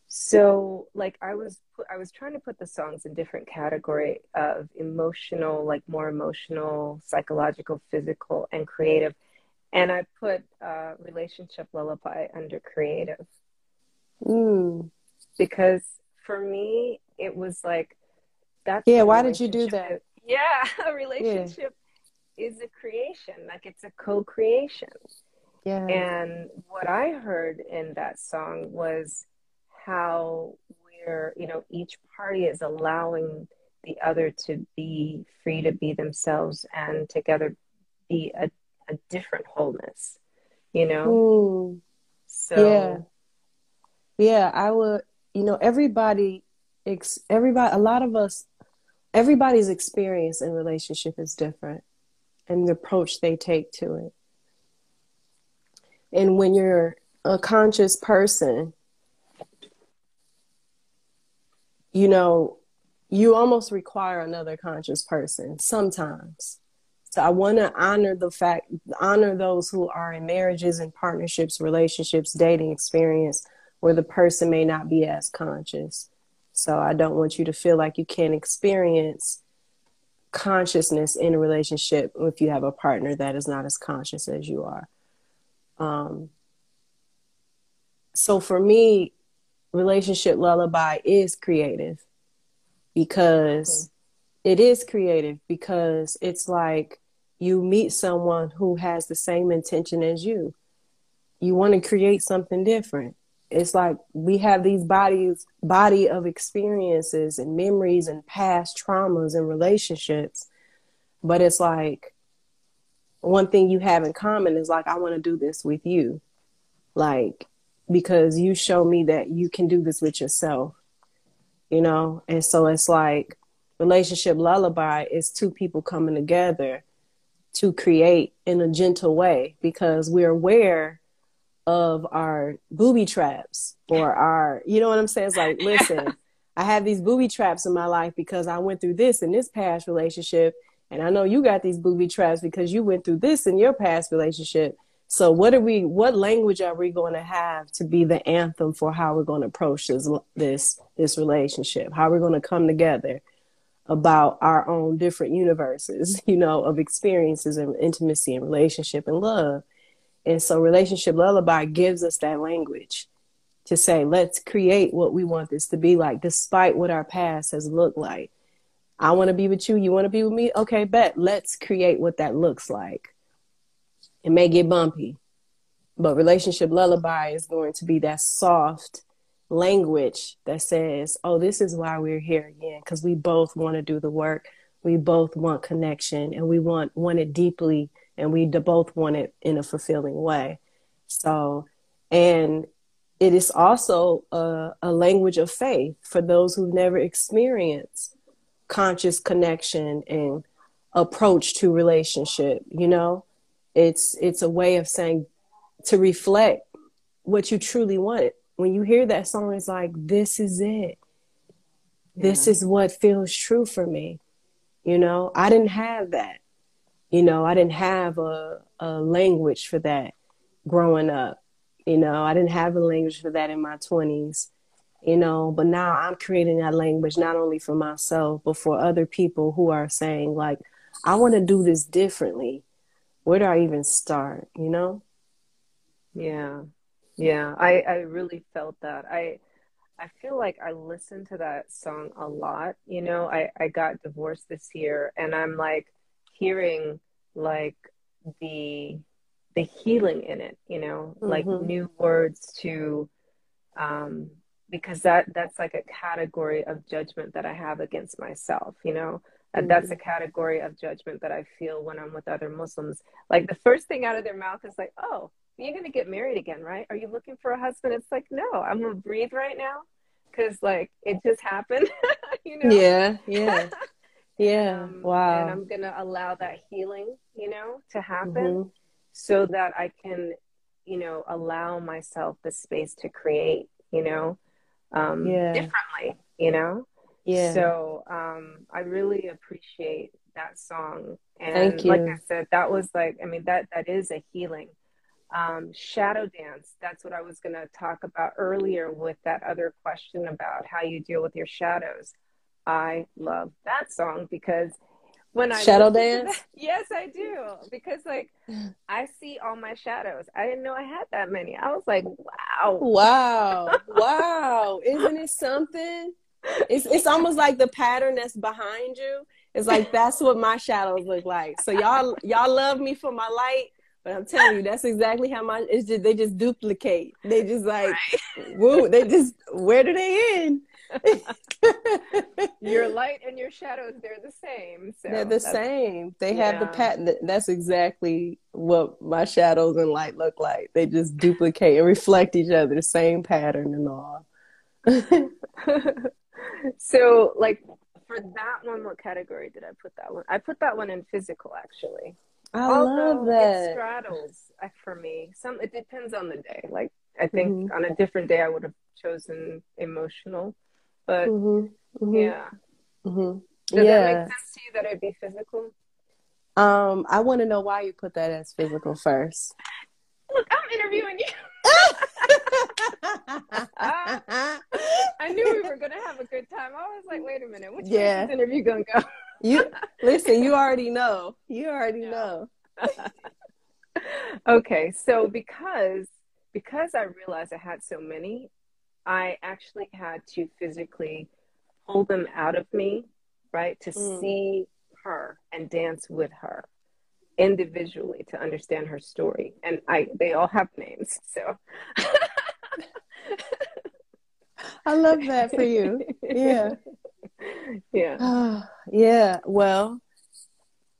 So, like, I was I was trying to put the songs in different category of emotional, like more emotional, psychological, physical, and creative, and I put uh, relationship lullaby under creative. Mm. Because for me, it was like that's yeah. Why did you do that? Yeah, a relationship is a creation, like it's a co creation. Yeah. And what I heard in that song was how we're, you know, each party is allowing the other to be free to be themselves and together be a, a different wholeness, you know? Ooh. So, yeah. Yeah, I would, you know, everybody, everybody, a lot of us, everybody's experience in relationship is different and the approach they take to it. And when you're a conscious person, you know, you almost require another conscious person sometimes. So I want to honor the fact, honor those who are in marriages and partnerships, relationships, dating experience where the person may not be as conscious. So I don't want you to feel like you can't experience consciousness in a relationship if you have a partner that is not as conscious as you are. Um, so for me, relationship lullaby is creative because it is creative because it's like you meet someone who has the same intention as you. You want to create something different it's like we have these bodies body of experiences and memories and past traumas and relationships but it's like one thing you have in common is like i want to do this with you like because you show me that you can do this with yourself. You know? And so it's like relationship lullaby is two people coming together to create in a gentle way because we're aware of our booby traps or our you know what I'm saying? It's like, listen, I have these booby traps in my life because I went through this in this past relationship. And I know you got these booby traps because you went through this in your past relationship. So what are we what language are we going to have to be the anthem for how we're going to approach this this this relationship? How we're going to come together about our own different universes, you know, of experiences and intimacy and relationship and love. And so relationship lullaby gives us that language to say, let's create what we want this to be like, despite what our past has looked like. I want to be with you. You want to be with me? Okay, bet. Let's create what that looks like. It may get bumpy, but relationship lullaby is going to be that soft language that says, oh, this is why we're here again, because we both want to do the work. We both want connection and we want, want it deeply and we both want it in a fulfilling way. So, and it is also a, a language of faith for those who've never experienced conscious connection and approach to relationship you know? It's it's a way of saying to reflect what you truly wanted when you hear that song it's like this is it. Yeah. this is what feels true for me you know? I didn't have that you know i didn't have a, a language for that growing up you know, I didn't have a language for that in my 20s, you know, but now I'm creating that language not only for myself, but for other people who are saying, like, I want to do this differently. Where do I even start, you know? Yeah. Yeah. I, I really felt that. I, I feel like I listened to that song a lot. You know, I, I got divorced this year and I'm like hearing like the the healing in it you know? Mm-hmm. like new words to um because that that's like a category of judgment that i have against myself you know? Mm-hmm. that's a category of judgment that i feel when i'm with other muslims. Like the first thing out of their mouth is like oh you're gonna get married again right? Are you looking for a husband? It's like no i'm gonna breathe right now because like it just happened you know? Yeah yeah yeah um, wow and i'm gonna allow that healing you know to happen mm-hmm so that I can, you know, allow myself the space to create, you know, um, yeah. differently, you know? Yeah. So um, I really appreciate that song. And Thank you. like I said, that was like, I mean, that that is a healing. Um, shadow dance, that's what I was going to talk about earlier with that other question about how you deal with your shadows. I love that song because when I shadow dance. yes, I do because like I see all my shadows. I didn't know I had that many. I was like, wow, wow, wow! Isn't it something? It's it's almost like the pattern that's behind you. It's like that's what my shadows look like. So y'all y'all love me for my light, but I'm telling you, that's exactly how my it's just they just duplicate. They just like right. woo, they just where do they end? Your light and your shadows, they're the same. So they're the same. They yeah. have the pattern. That's exactly what my shadows and light look like. They just duplicate and reflect each other, the same pattern and all. so, like, for that one, what category did I put that one? I put that one in physical, actually. I Although love that. It straddles for me. Some it depends on the day. Like I think mm-hmm. on a different day I would have chosen emotional. But mm-hmm. Mm-hmm. yeah. Mm-hmm. Does yeah. that make sense to you that it'd be physical? Um, I want to know why you put that as physical first. Look, I'm interviewing you. I knew we were gonna have a good time. I was like, wait a minute, which yeah. way is this interview gonna go? you listen, you already know. You already yeah. know. okay, so because because I realized I had so many, I actually had to physically pull them out of me, right? To mm. see her and dance with her individually to understand her story. And I they all have names. So I love that for you. Yeah. Yeah. yeah. Well,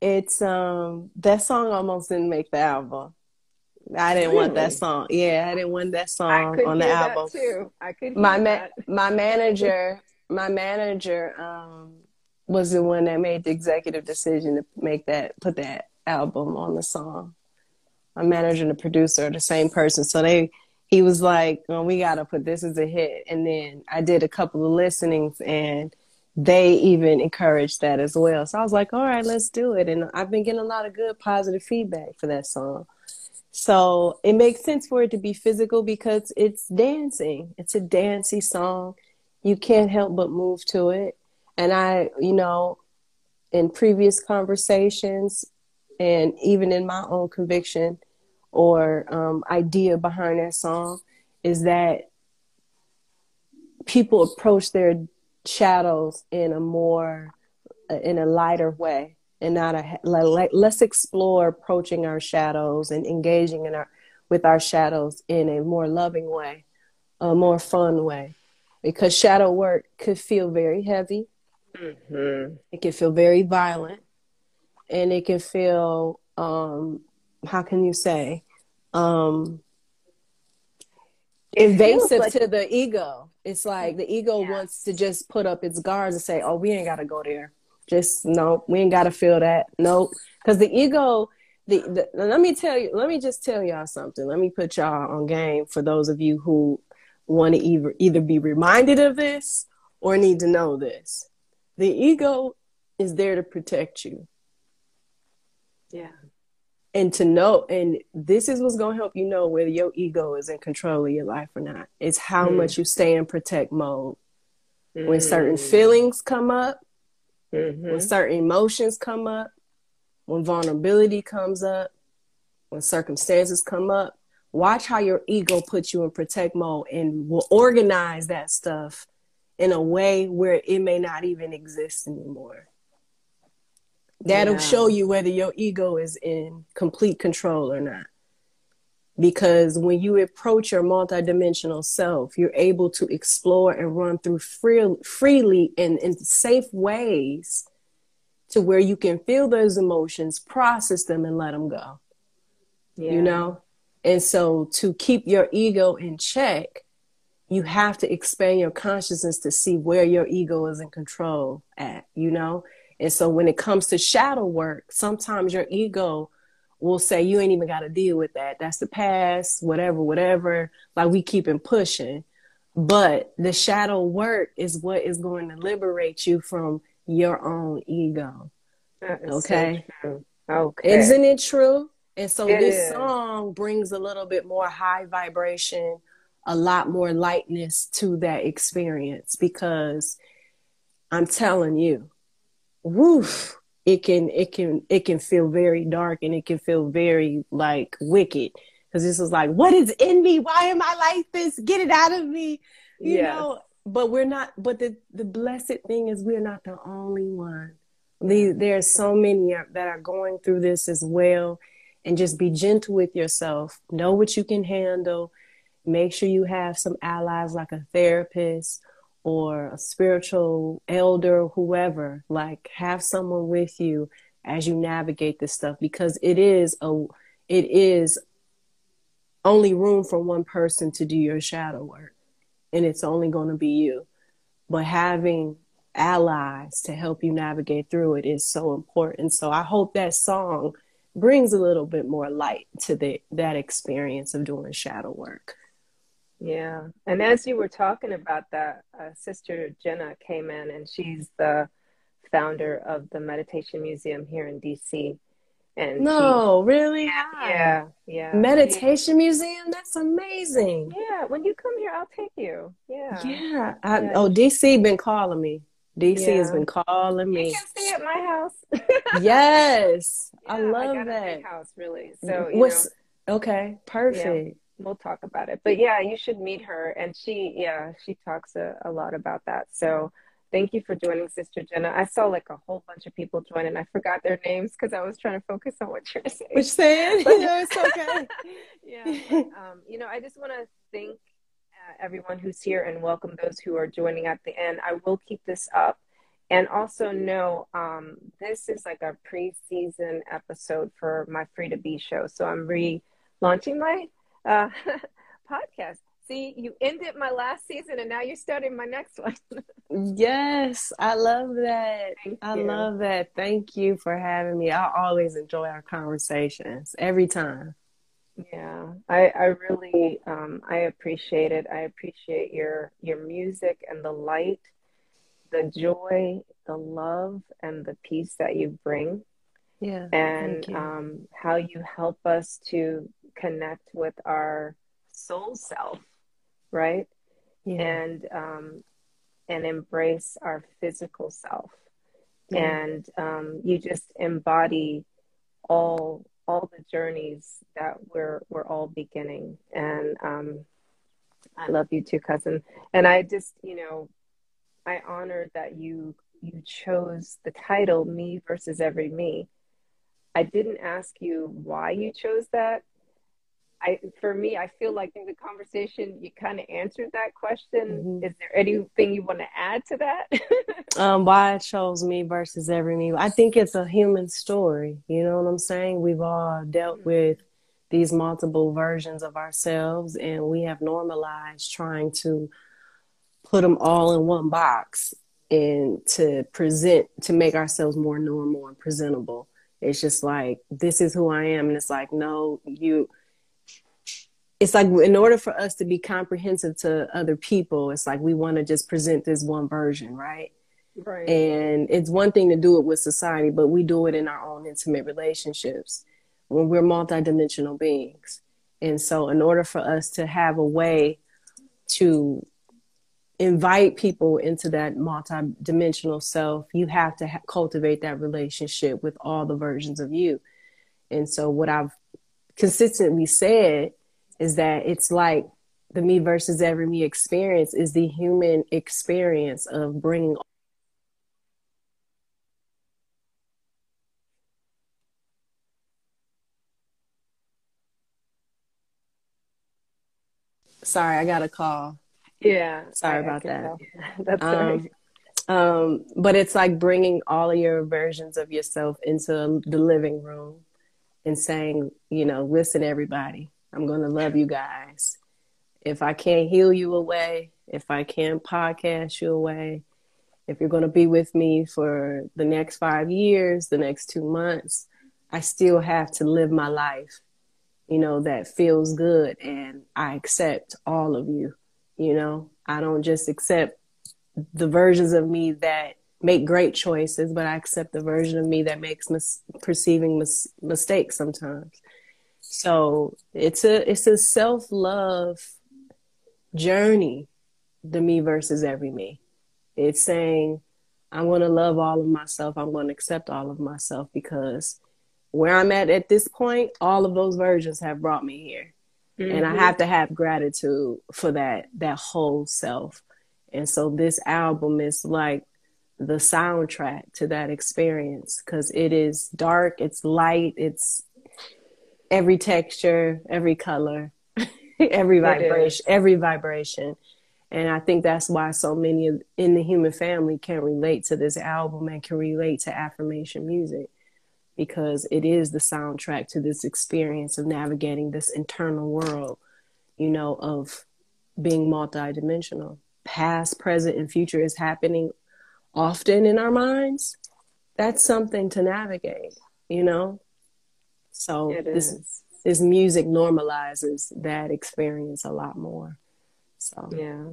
it's um that song almost didn't make the album I didn't really? want that song. Yeah, I didn't want that song on the album. too. I could. my ma- my manager, my manager, um, was the one that made the executive decision to make that put that album on the song. My manager and the producer are the same person, so they he was like, well, "We got to put this as a hit." And then I did a couple of listenings, and they even encouraged that as well. So I was like, "All right, let's do it." And I've been getting a lot of good positive feedback for that song. So it makes sense for it to be physical because it's dancing. It's a dancey song. You can't help but move to it. And I, you know, in previous conversations and even in my own conviction or um, idea behind that song is that people approach their shadows in a more in a lighter way and not a like, let's explore approaching our shadows and engaging in our with our shadows in a more loving way a more fun way. Because shadow work could feel very heavy. Mm-hmm. it can feel very violent. And it can feel um how can you say? Um invasive like- to the ego. It's like the ego yeah. wants to just put up its guards and say oh we ain't got to go there just no, we ain't got to feel that. Nope. Because the ego, the, the let me tell you, let me just tell y'all something. Let me put y'all on game for those of you who want to either either be reminded of this or need to know this. The ego is there to protect you. Yeah. And to know, and this is what's going to help you know whether your ego is in control of your life or not. It's how mm. much you stay in protect mode. Mm. When certain mm. feelings come up, Mm-hmm. When certain emotions come up, when vulnerability comes up, when circumstances come up, watch how your ego puts you in protect mode and will organize that stuff in a way where it may not even exist anymore. That'll yeah. show you whether your ego is in complete control or not because when you approach your multidimensional self you're able to explore and run through free, freely and in safe ways to where you can feel those emotions process them and let them go. Yeah. you know? And so to keep your ego in check you have to expand your consciousness to see where your ego is in control at you know? And so when it comes to shadow work sometimes your ego will say you ain't even got to deal with that. That's the past, whatever, whatever. Like we keep it pushing. But the shadow work is what is going to liberate you from your own ego. Okay. So okay. Isn't it true? And so it this is. song brings a little bit more high vibration, a lot more lightness to that experience because I'm telling you, woof, it can it can it can feel very dark and it can feel very like wicked. Because this is like what is in me? Why am i like this? Get it out of me. You yes. know? But we're not but the the blessed thing is we're not the only one. The, are so many that are going through this as well. And just be gentle with yourself. Know what you can handle. Make sure you have some allies like a therapist or a spiritual elder, whoever, like have someone with you as you navigate this stuff because it is a it is only room for one person to do your shadow work and it's only going to be you. But having allies to help you navigate through it is so important. So i hope that song brings a little bit more light to the that experience of doing shadow work yeah. And as you were talking about that, uh, Sister Jenna came in and she's the founder of the Meditation Museum here in DC. And no, she, really? Yeah, yeah. Meditation yeah. Museum? That's amazing. Yeah, when you come here, I'll take you. Yeah. Yeah. I, yeah. Oh, DC been calling me. DC yeah. has been calling me. You can stay at my house. yes, I love I that. house, really. So, What's, know, okay, perfect we'll talk about it. But yeah, you should meet her. And she, yeah, she talks a, a lot about that. So thank you for joining Sister Jenna. I saw like a whole bunch of people join and I forgot their names because I was trying to focus on what you're saying. Which saying? But, no, it's okay. yeah. But, um, you know, I just want to thank uh, everyone who's here and welcome those who are joining at the end. I will keep this up. And also know um, this is like a pre-season episode for my Free to Be show. So I'm re launching my uh, podcast. See, you ended my last season and now you're starting my next one. yes, I love that. Thank I you. love that. Thank you for having me. I always enjoy our conversations every time. Yeah, I, I really um, I appreciate it. I appreciate your your music and the light, the joy, the love, and the peace that you bring. Yeah, and um, how you help us to connect with our soul self, right? Yeah. And um, and embrace our physical self. Yeah. And um, you just embody all all the journeys that we're we're all beginning. And um, I love you too, cousin. And I just, you know, I honor that you you chose the title "Me versus Every Me." I didn't ask you why you chose that. I, for me, I feel like in the conversation you kind of answered that question. Mm-hmm. Is there anything you want to add to that? um, why I chose me versus every me. I think it's a human story. You know what I'm saying? We've all dealt mm-hmm. with these multiple versions of ourselves, and we have normalized trying to put them all in one box and to present to make ourselves more normal and presentable. It's just like this is who I am, and it's like no, you it's like in order for us to be comprehensive to other people, it's like we want to just present this one version, right? Right. And it's one thing to do it with society, but we do it in our own intimate relationships when we're multidimensional beings. And so, in order for us to have a way to invite people into that multidimensional self, you have to ha- cultivate that relationship with all the versions of you. And so, what I've consistently said is that it's like the me versus every me experience is the human experience of bringing sorry i got a call. Yeah sorry I, about I that. that's um, um, but it's like bringing all of your versions of yourself into the living room and saying you know listen everybody I'm going to love you guys. If I can't heal you away, if I can't podcast you away, if you're going to be with me for the next five years, the next two months, I still have to live my life, you know, that feels good. And I accept all of you, you know, I don't just accept the versions of me that make great choices, but I accept the version of me that makes mis- perceiving mis- mistakes sometimes. So it's a it's a self love journey, the me versus every me. It's saying I'm going to love all of myself. I'm going to accept all of myself because where I'm at at this point, all of those versions have brought me here. Mm-hmm. And I mm-hmm. have to have gratitude for that that whole self. And so this album is like the soundtrack to that experience because it is dark, it's light, it's every texture, every color, every vibration, every vibration. And I think that's why so many in the human family can relate to this album and can relate to affirmation music because it is the soundtrack to this experience of navigating this internal world, you know, of being multidimensional. Past, present, and future is happening often in our minds. That's something to navigate, you know? So it this is. this music normalizes that experience a lot more. So yeah.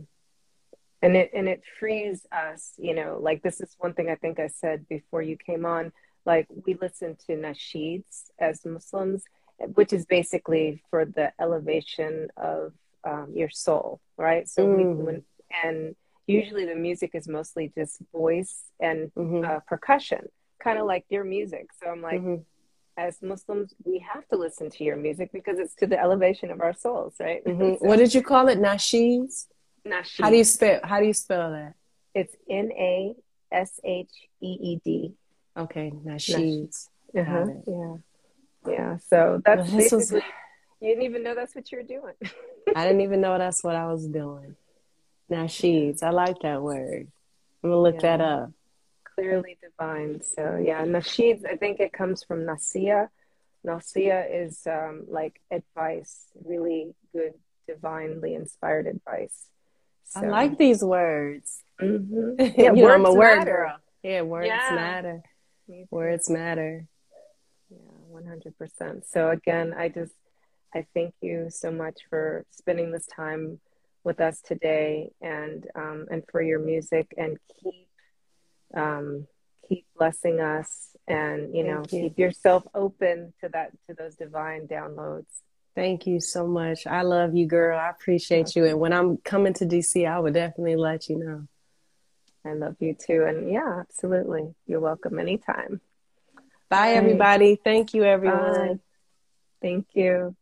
And it and it frees us, you know, like this is one thing I think I said before you came on. Like we listen to nasheeds as Muslims, which is basically for the elevation of um, your soul, right? So mm. we when, and usually the music is mostly just voice and mm-hmm. uh, percussion, kind of like your music. So I'm like, mm-hmm as Muslims, we have to listen to your music because it's to the elevation of our souls, right? Mm-hmm. So, what did you call it? Nasheeds. Nasheed. How do you spell? How do you spell that? It's N A S H E E D. Okay, nasheeds. Uh-huh. Yeah, yeah. So that's well. Was... You didn't even know that's what you were doing. I didn't even know that's what I was doing. Nasheeds. I like that word. I'm gonna look yeah. that up clearly divine. So yeah, nasheeds. I think it comes from nasiha, nasiha is um, like advice, really good, divinely inspired advice. So. I like these words. Mm-hmm. Yeah, you know, I'm a word matter. girl. Yeah, words yeah. matter. Words matter. Yeah, 100%. So again, I just, I thank you so much for spending this time with us today and, um, and for your music and keep, um, keep blessing us and, you know, you. keep yourself open to that, to those divine downloads. Thank you so much. I love you, girl. I appreciate you. And when I'm coming to DC, I would definitely let you know. I love you too. And yeah, absolutely. You're welcome anytime. Bye, everybody. Thank you, everyone. Bye. Thank you.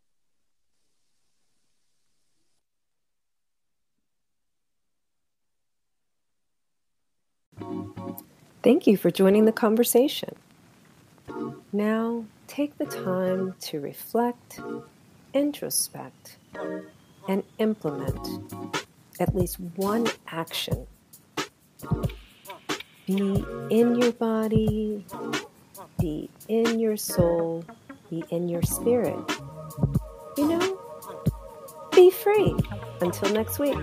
Thank you for joining the conversation. Now, take the time to reflect, introspect, and implement at least one action. Be in your body, be in your soul, be in your spirit. You know, be free. Until next week.